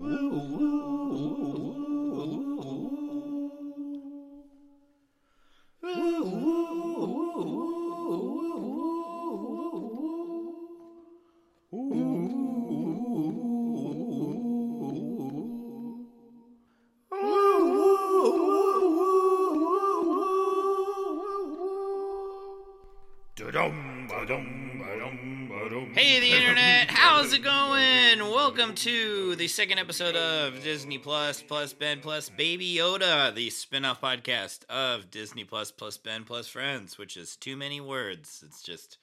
Hey, to the second episode of Disney Plus plus Ben plus Baby Yoda, the spin off podcast of Disney Plus plus Ben plus Friends, which is too many words. It's just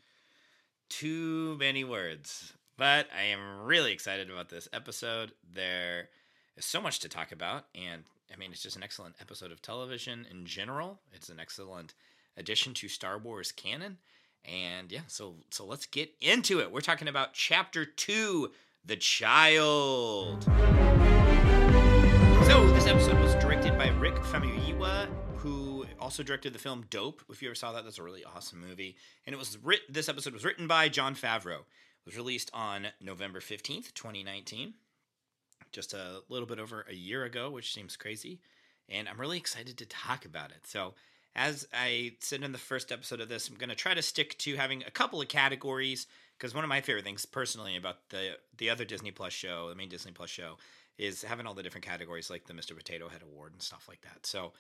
too many words. But I am really excited about this episode. There is so much to talk about, and I mean, it's just an excellent episode of television in general. It's an excellent addition to Star Wars canon. And yeah, so so let's get into it. We're talking about chapter 2, The Child. So this episode was directed by Rick Famuyiwa, who also directed the film Dope. If you ever saw that, that's a really awesome movie. And it was writ- this episode was written by Jon Favreau. It was released on November 15th, 2019. Just a little bit over a year ago, which seems crazy. And I'm really excited to talk about it. So as I said in the first episode of this, I'm going to try to stick to having a couple of categories because one of my favorite things personally about the the other Disney Plus show, the main Disney Plus show, is having all the different categories like the Mr. Potato Head Award and stuff like that. So,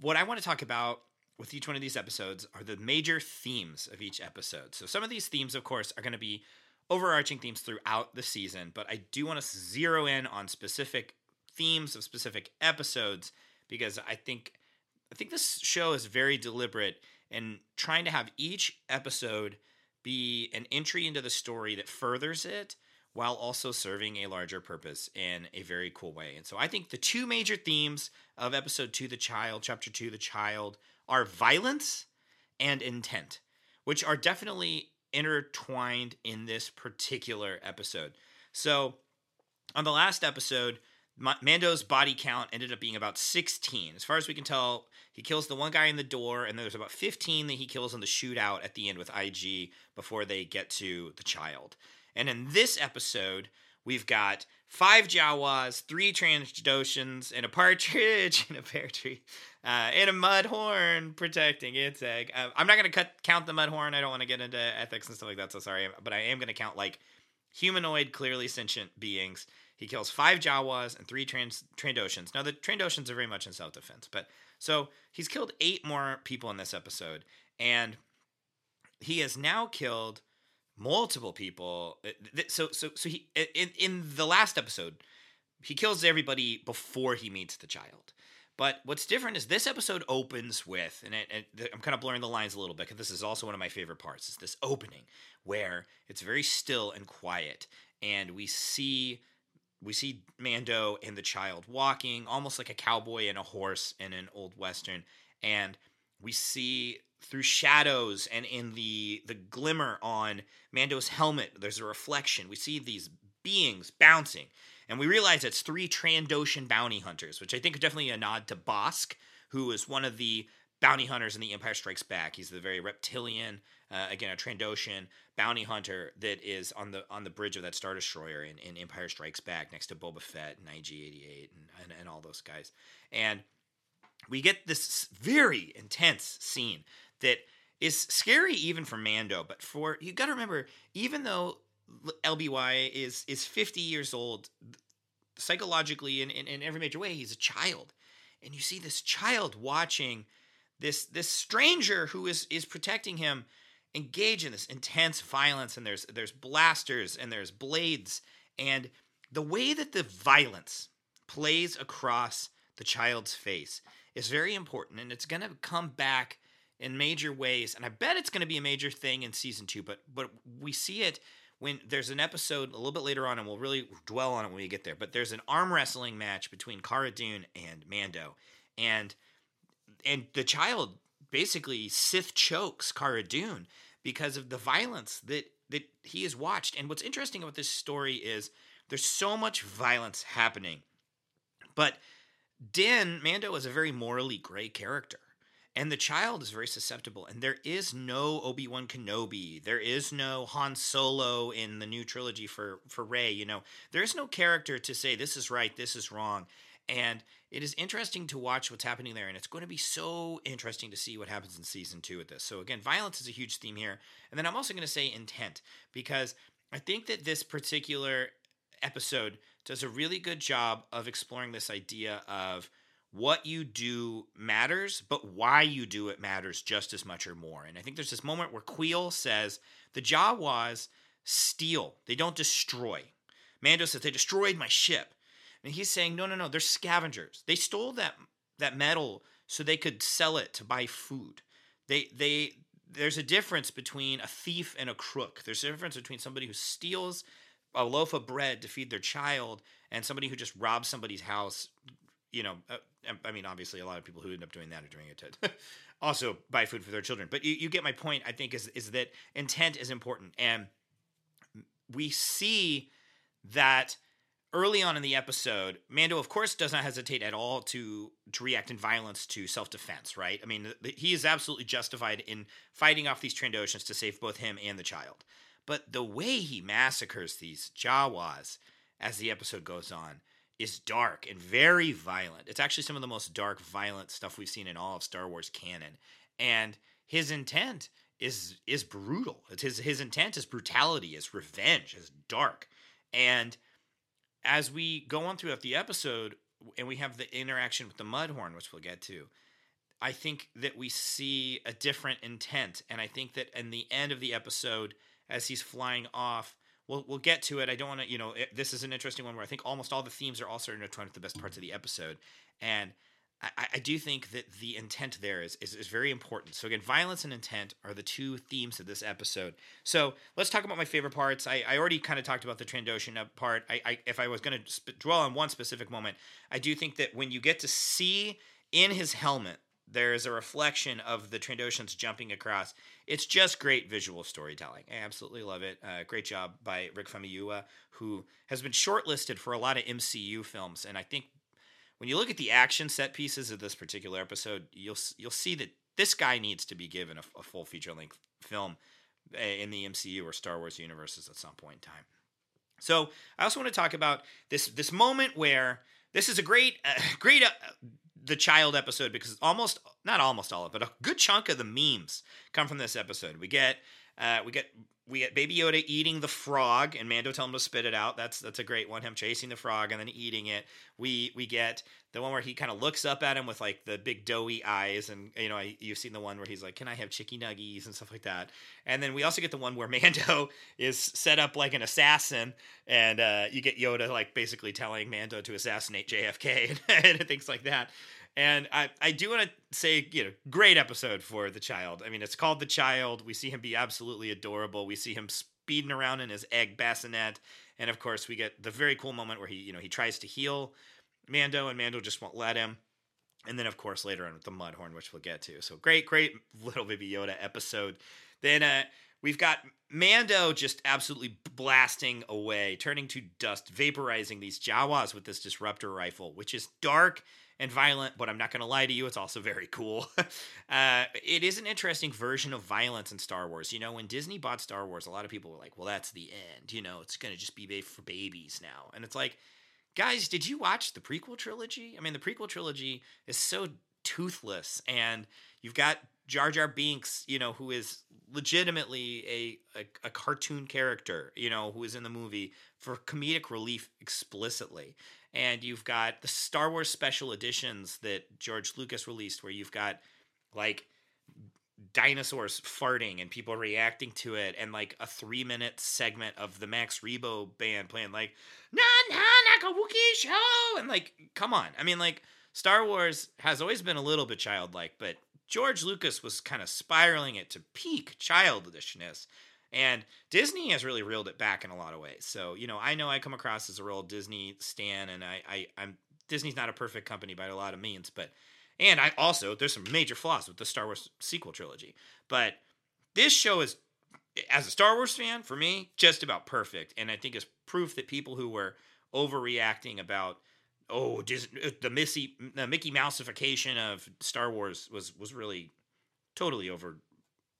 what I want to talk about with each one of these episodes are the major themes of each episode. So, some of these themes, of course, are going to be overarching themes throughout the season, but I do want to zero in on specific themes of specific episodes because I think I think this show is very deliberate in trying to have each episode be an entry into the story that furthers it while also serving a larger purpose in a very cool way. And so I think the two major themes of episode 2 The Child, chapter 2 The Child are violence and intent, which are definitely intertwined in this particular episode. So on the last episode, Mando's body count ended up being about 16. As far as we can tell, he kills the one guy in the door, and there's about 15 that he kills in the shootout at the end with IG before they get to the child. And in this episode, we've got five Jawas, three Trandoshans, and a partridge and a pear tree, uh, and a mudhorn protecting its egg. Uh, I'm not going to count the mudhorn. I don't want to get into ethics and stuff like that, so sorry. But I am going to count like humanoid, clearly sentient beings he kills five Jawas and three trans- Trandoshans. Now, the Trandoshans are very much in self defense, but so he's killed eight more people in this episode, and he has now killed multiple people. So, so, so he in in the last episode, he kills everybody before he meets the child. But what's different is this episode opens with, and it, it, I'm kind of blurring the lines a little bit because this is also one of my favorite parts. Is this opening where it's very still and quiet, and we see we see Mando and the child walking, almost like a cowboy and a horse in an old western, and we see through shadows and in the the glimmer on Mando's helmet, there's a reflection. We see these beings bouncing, and we realize it's three Trandoshan bounty hunters, which I think is definitely a nod to Bossk, who is one of the bounty hunters in The Empire Strikes Back. He's the very reptilian, uh, again a Trandoshan bounty hunter that is on the on the bridge of that Star Destroyer in, in Empire Strikes Back next to Boba Fett and IG-88 and, and, and all those guys. And we get this very intense scene that is scary even for Mando, but for you got to remember, even though LBY is is 50 years old, psychologically and in, in every major way, he's a child, and you see this child watching this this stranger who is is protecting him engage in this intense violence and there's there's blasters and there's blades. And the way that the violence plays across the child's face is very important and it's going to come back in major ways. And i bet it's going to be a major thing in season 2 but but we see it when there's an episode a little bit later on and we'll really dwell on it when we get there but there's an arm wrestling match between Cara Dune and Mando. And and the child basically Sith chokes Cara Dune because of the violence that that he has watched. And what's interesting about this story is there's so much violence happening, but Din Mando is a very morally gray character, and the child is very susceptible and there is no obi-wan kenobi. There is no han solo in the new trilogy for for rey you know. There is no character to say this is right this is wrong. And it is interesting to watch what's happening there and it's going to be so interesting to see what happens in season two with this. So again violence is a huge theme here. And then i'm also going to say intent because i think that this particular episode does a really good job of exploring this idea of what you do matters, but why you do it matters just as much or more. And I think there's this moment where Kuiil says the Jawas steal, they don't destroy. Mando says they destroyed my ship. And he's saying, no, no, no, they're scavengers. They stole that that metal so they could sell it to buy food. They they there's a difference between a thief and a crook. There's a difference between somebody who steals a loaf of bread to feed their child and somebody who just robs somebody's house you know, uh, I mean, obviously, a lot of people who end up doing that are doing it to also buy food for their children. But you, you get my point. I think is is that intent is important, and we see that early on in the episode, Mando, of course, does not hesitate at all to to react in violence to self defense. Right? I mean, he is absolutely justified in fighting off these Trandoshans to save both him and the child. But the way he massacres these Jawas as the episode goes on is dark and very violent. It's actually some of the most dark, violent stuff we've seen in all of Star Wars canon. And his intent is is brutal. It's his his intent is brutality, is revenge, is dark. And as we go on throughout the episode, and we have the interaction with the Mudhorn, which we'll get to, I think that we see a different intent. And I think that in the end of the episode, as he's flying off, we'll we'll get to it. I don't want to, you know, it, this is an interesting one where I think almost all the themes are also intertwined with the best parts of the episode, and I, I do think that the intent there is, is is very important. So again, violence and intent are the two themes of this episode. So let's talk about my favorite parts. I, I already kind of talked about the Trandoshan uh, part. I, I if I was going to sp- dwell on one specific moment, I do think that when you get to see in his helmet there is a reflection of the Trandoshans jumping across. It's just great visual storytelling. I absolutely love it. Uh, great job by Rick Famuyiwa, who has been shortlisted for a lot of MCU films. And I think when you look at the action set pieces of this particular episode, you'll you'll see that this guy needs to be given a, a full feature length film eh, in the MCU or Star Wars universes at some point in time. So I also want to talk about this this moment where this is a great uh, great uh, the child episode because almost not almost all of it, but a good chunk of the memes come from this episode. We get uh, we get we get Baby Yoda eating the frog, and Mando telling him to spit it out. That's that's a great one. Him chasing the frog and then eating it. We we get the one where he kind of looks up at him with like the big doughy eyes, and you know you've seen the one where he's like, "Can I have chicky nuggies?" and stuff like that. And then we also get the one where Mando is set up like an assassin, and uh, you get Yoda like basically telling Mando to assassinate JFK and, and things like that. And I, I do want to say, you know, great episode for the child. I mean, it's called The Child. We see him be absolutely adorable. We see him speeding around in his egg bassinet. And of course, we get the very cool moment where he, you know, he tries to heal Mando and Mando just won't let him. And then, of course, later on with the Mudhorn, which we'll get to. So great, great little baby Yoda episode. Then uh, we've got Mando just absolutely blasting away, turning to dust, vaporizing these Jawas with this disruptor rifle, which is dark and violent, but I'm not going to lie to you, it's also very cool. uh, it is an interesting version of violence in Star Wars. You know, when Disney bought Star Wars, a lot of people were like, well, that's the end. You know, it's going to just be for babies now. And it's like, guys, did you watch the prequel trilogy? I mean, the prequel trilogy is so toothless, and you've got Jar Jar Binks, you know, who is legitimately a, a, a cartoon character, you know, who is in the movie for comedic relief explicitly and you've got the Star Wars special editions that George Lucas released, where you've got like dinosaurs farting and people reacting to it, and like a three minute segment of the Max Rebo band playing like "Na Na Nakawuki Show," and like, come on, I mean, like Star Wars has always been a little bit childlike, but George Lucas was kind of spiraling it to peak childishness and Disney has really reeled it back in a lot of ways. So, you know, I know I come across as a real Disney stan, and I, I I'm Disney's not a perfect company by a lot of means, but and I also there's some major flaws with the Star Wars sequel trilogy. But this show is as a Star Wars fan, for me, just about perfect. And I think it's proof that people who were overreacting about oh, Disney, uh, the Missy, the Mickey Mouseification of Star Wars was was really totally over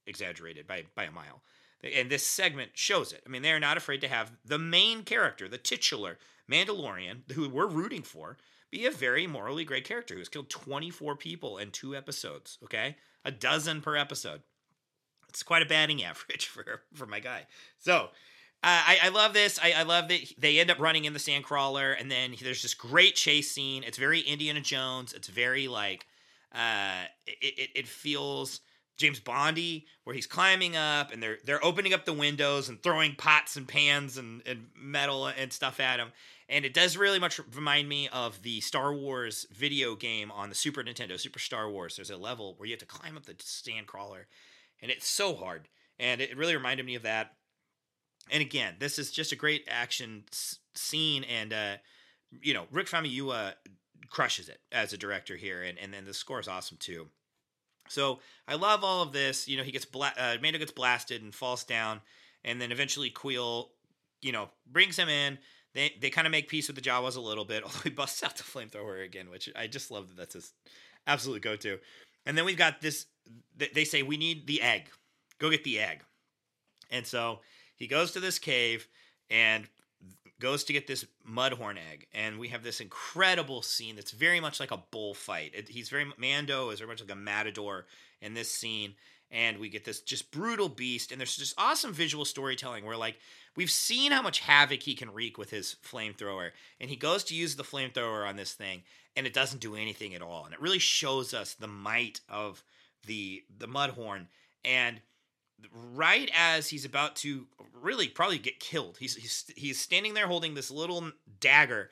exaggerated by by a mile. And this segment shows it. I mean, they're not afraid to have the main character, the titular Mandalorian, who we're rooting for, be a very morally great character who's killed 24 people in two episodes. Okay, a dozen per episode. It's quite a batting average for for my guy. So. Uh, I, I love this. I, I love that they end up running in the sandcrawler, and then there's this great chase scene. It's very Indiana Jones. It's very like, uh, it, it, it feels James Bondy, where he's climbing up and they're they're opening up the windows and throwing pots and pans and, and metal and stuff at him. And it does really much remind me of the Star Wars video game on the Super Nintendo, Super Star Wars. There's a level where you have to climb up the sandcrawler, and it's so hard. And it really reminded me of that. And again, this is just a great action s- scene, and uh, you know, Rick Famuyiwa crushes it as a director here, and and then the score is awesome too. So I love all of this. You know, he gets bla- uh, Mando gets blasted and falls down, and then eventually Kuiil, you know, brings him in. They they kind of make peace with the Jawas a little bit, although he busts out the flamethrower again, which I just love that that's his absolute go to. And then we've got this. They say we need the egg. Go get the egg. And so he goes to this cave and goes to get this mudhorn egg, and we have this incredible scene that's very much like a bullfight. It, he's very Mando is very much like a matador in this scene, and we get this just brutal beast, and there's just awesome visual storytelling where like we've seen how much havoc he can wreak with his flamethrower, and he goes to use the flamethrower on this thing, and it doesn't do anything at all, and it really shows us the might of the the mudhorn and right as he's about to really probably get killed, he's he's he's standing there holding this little dagger.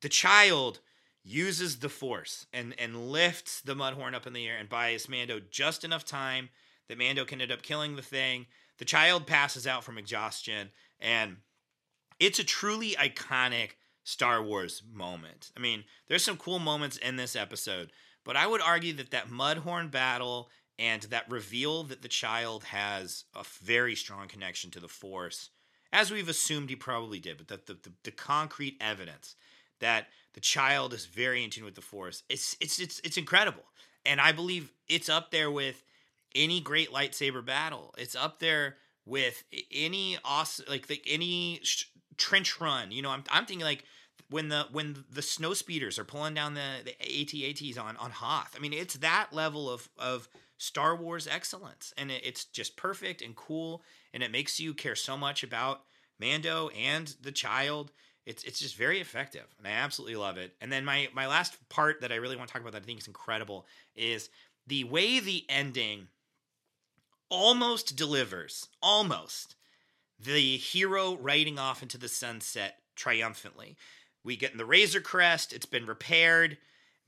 The child uses the force and and lifts the mudhorn up in the air and buys Mando just enough time that Mando can end up killing the thing. The child passes out from exhaustion and it's a truly iconic Star Wars moment. I mean, there's some cool moments in this episode, but I would argue that that mudhorn battle and that reveal that the child has a very strong connection to the force as we've assumed he probably did but that the, the, the, concrete evidence that the child is very in tune with the force it's it's it's it's incredible and i believe it's up there with any great lightsaber battle it's up there with any awesome like, like any sh- trench run you know I'm, I'm thinking like when the when the snow speeders are pulling down the the AT-ATs on on Hoth. I mean, it's that level of of Star Wars excellence, and it, it's just perfect and cool, and it makes you care so much about Mando and the child. It's it's just very effective, and I absolutely love it. And then my my last part that I really want to talk about that I think is incredible is the way the ending almost delivers, almost the hero riding off into the sunset triumphantly. We get in the Razor Crest, it's been repaired,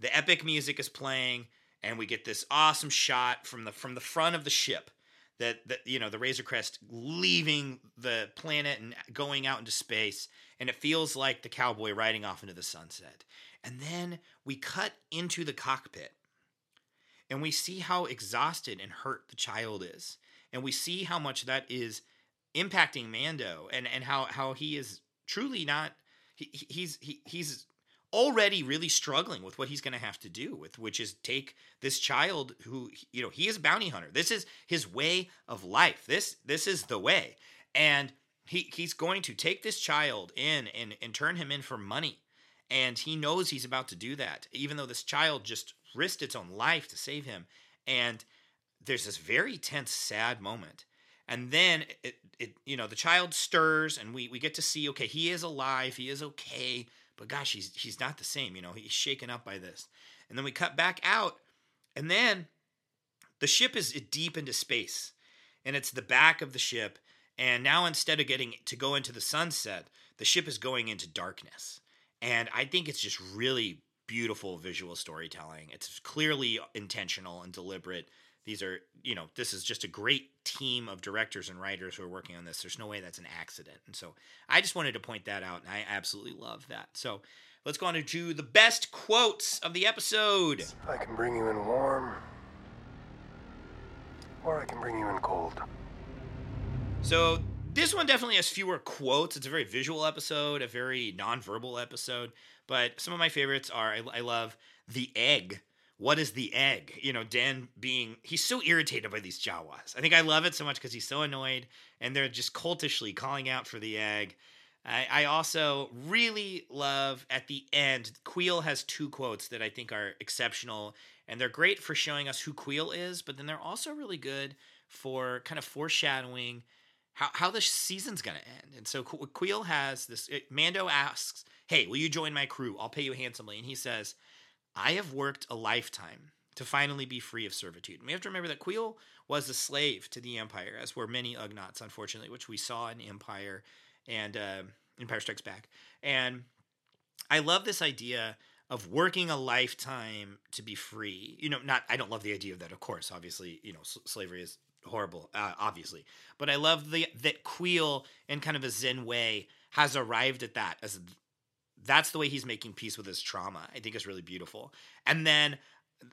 the epic music is playing, and we get this awesome shot from the from the front of the ship that that you know the Razor Crest leaving the planet and going out into space, and it feels like the cowboy riding off into the sunset. And then we cut into the cockpit, and we see how exhausted and hurt the child is, and we see how much that is impacting Mando, and and how how he is truly not he, he's he, he's already really struggling with what he's going to have to do with which is take this child who you know he is a bounty hunter. This is his way of life. This this is the way. And he he's going to take this child in and and turn him in for money. And he knows he's about to do that even though this child just risked its own life to save him. And there's this very tense sad moment. And then it, it you know the child stirs and we we get to see okay he is alive. He is okay but gosh he's he's not the same you know he's shaken up by this. And then we cut back out and then the ship is deep into space and it's the back of the ship and now instead of getting to go into the sunset the ship is going into darkness. And i think it's just really beautiful visual storytelling. It's clearly intentional and deliberate these are you know this is just a great team of directors and writers who are working on this there's no way that's an accident and so i just wanted to point that out and i absolutely love that so let's go on to the best quotes of the episode i can bring you in warm or i can bring you in cold so this one definitely has fewer quotes. It's a very visual episode, a very nonverbal episode. But some of my favorites are I, I love the egg. What is the egg? You know, Dan being he's so irritated by these Jawas. I think I love it so much because he's so annoyed, and they're just cultishly calling out for the egg. I, I also really love at the end. Kuiil has two quotes that I think are exceptional, and they're great for showing us who Kuiil is, but then they're also really good for kind of foreshadowing how, how the season's going to end. And so Kuiil has this Mando asks, Hey, will you join my crew? I'll pay you handsomely. And he says, I have worked a lifetime to finally be free of servitude. And we have to remember that Kuiil was a slave to the Empire, as were many Ugnaughts, unfortunately, which we saw in Empire and uh, Empire Strikes Back. And I love this idea of working a lifetime to be free. You know, not I don't love the idea of that, of course. Obviously, you know, slavery is horrible, uh, obviously. But I love the that Kuiil, in kind of a Zen way, has arrived at that as that's the way he's making peace with his trauma. I think is really beautiful. And then,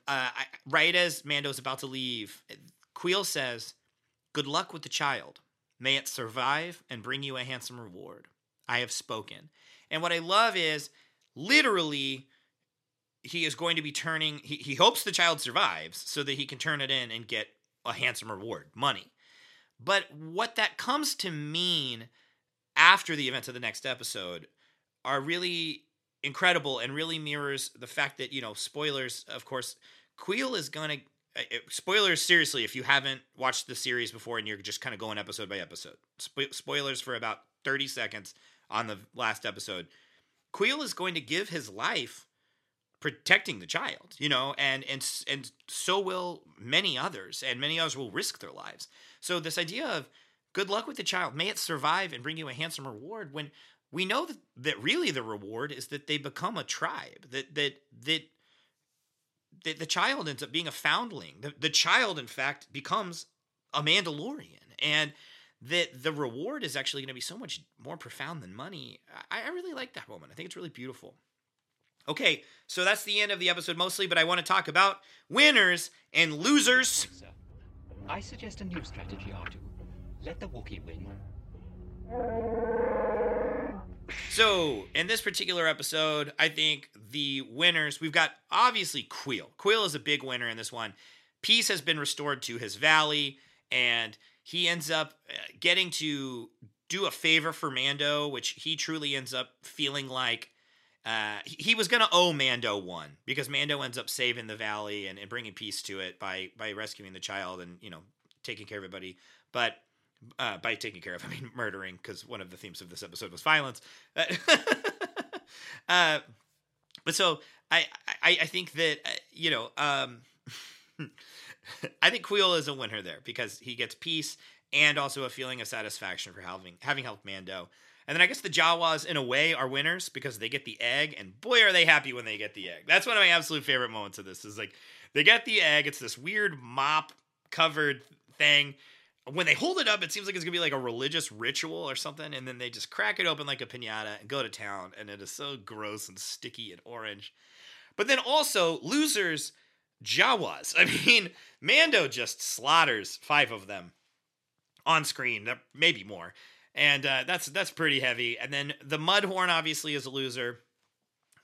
uh, right as Mando's about to leave, Kuiil says, "Good luck with the child. May it survive and bring you a handsome reward. I have spoken." And what I love is literally he is going to be turning he, he hopes the child survives so that he can turn it in and get a handsome reward, money. But what that comes to mean after the events of the next episode are really incredible and really mirrors the fact that, you know, spoilers, of course, Kuiil is to uh, spoilers seriously if you haven't watched the series before and you're just kind of going episode by episode. Spo- spoilers for about 30 seconds on the last episode. Kuiil is going to give his life protecting the child, you know, and and and so will many others, and many others will risk their lives. So this idea of good luck with the child, may it survive and bring you a handsome reward. When we know that, that really the reward is that they become a tribe, that that that that the child ends up being a foundling. The, the child, in fact, becomes a Mandalorian, and that the reward is actually going to be so much more profound than money. I, I really like that moment. I think it's really beautiful. Okay, so that's the end of the episode mostly, but I want to talk about winners and losers. I suggest a new strategy, R2. Let the Wookiee win. So, in this particular episode, I think the winners, we've got obviously Kuiil. Kuiil is a big winner in this one. Peace has been restored to his valley, and he ends up uh, getting to do a favor for Mando, which he truly ends up feeling like uh, he, was gonna owe Mando one because Mando ends up saving the valley and, and bringing peace to it by by rescuing the child and you know taking care of everybody. But uh, by taking care of, I mean murdering because one of the themes of this episode was violence. uh, but so I, I I think that uh, you know um, I think Kuiil is a winner there because he gets peace and also a feeling of satisfaction for having having helped Mando. And then I guess the Jawas, in a way, are winners because they get the egg, and boy, are they happy when they get the egg. That's one of my absolute favorite moments of this. Is like they get the egg. It's this weird mop covered thing. When they hold it up, it seems like it's gonna be like a religious ritual or something, and then they just crack it open like a pinata and go to town, and it is so gross and sticky and orange. But then also losers, Jawas. I mean, Mando just slaughters five of them on screen, maybe more and uh, that's that's pretty heavy. And then the Mudhorn obviously is a loser,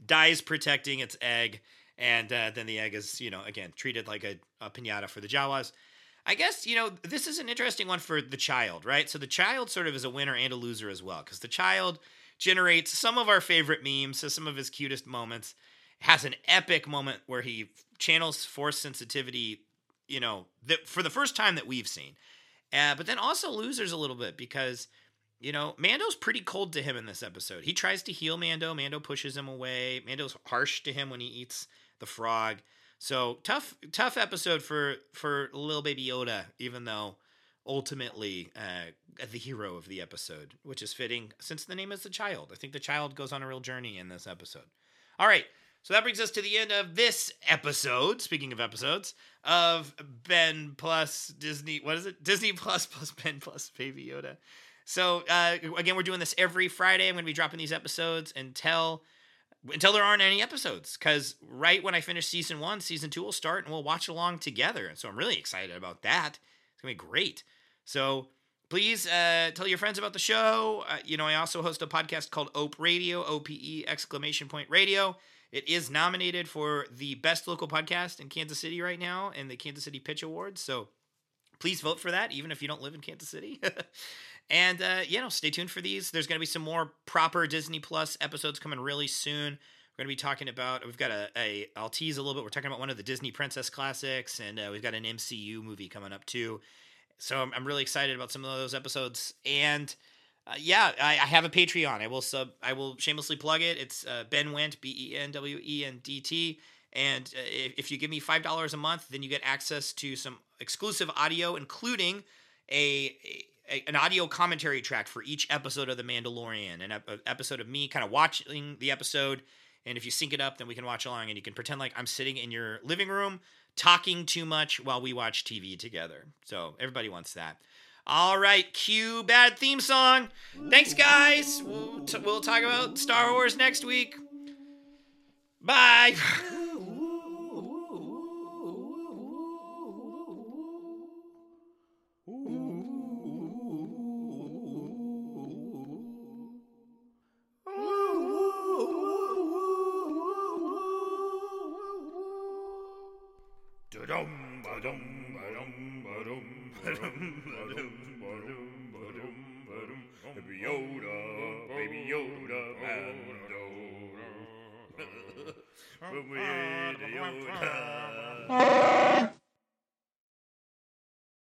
dies protecting its egg, and uh, then the egg is you know again treated like a, a pinata for the Jawas. I guess you know this is an interesting one for the child, right? So the child sort of is a winner and a loser as well, because the child generates some of our favorite memes, so some of his cutest moments. Has an epic moment where he channels force sensitivity, you know, that for the first time that we've seen. Uh, but then also losers a little bit because you know, Mando's pretty cold to him in this episode. He tries to heal Mando. Mando pushes him away. Mando's harsh to him when he eats the frog. So tough, tough episode for for little baby Yoda. Even though ultimately uh, the hero of the episode, which is fitting since the name is the child. I think the child goes on a real journey in this episode. All right. So that brings us to the end of this episode. Speaking of episodes, of Ben plus Disney. What is it? Disney Plus plus Ben plus Baby Yoda. So uh, again, we're doing this every Friday. I'm going to be dropping these episodes until until there aren't any episodes. Because right when I finish season one, season two will start, and we'll watch along together. And so I'm really excited about that. It's gonna be great. So please uh, tell your friends about the show. Uh, you know, I also host a podcast called Ope Radio, O P E exclamation point radio. It is nominated for the best local podcast in Kansas City right now in the Kansas City Pitch Awards. So please vote for that, even if you don't live in Kansas City. and uh, you know, stay tuned for these. There's going to be some more proper Disney Plus episodes coming really soon. We're going to be talking about. We've got a, a. I'll tease a little bit. We're talking about one of the Disney Princess classics, and uh, we've got an MCU movie coming up too. So I'm, I'm really excited about some of those episodes. And uh, yeah, I, I, have a Patreon. I will sub. I will shamelessly plug it. It's uh, Ben Wendt, B E N W E N D T. And uh, if, if you give me five dollars a month, then you get access to some exclusive audio, including a, a an audio commentary track for each episode of The Mandalorian, an ep- episode of me kind of watching the episode. And if you sync it up, then we can watch along, and you can pretend like I'm sitting in your living room talking too much while we watch TV together. So everybody wants that. All right, cue bad theme song. Thanks, guys. We'll, t- we'll talk about Star Wars next week. Bye.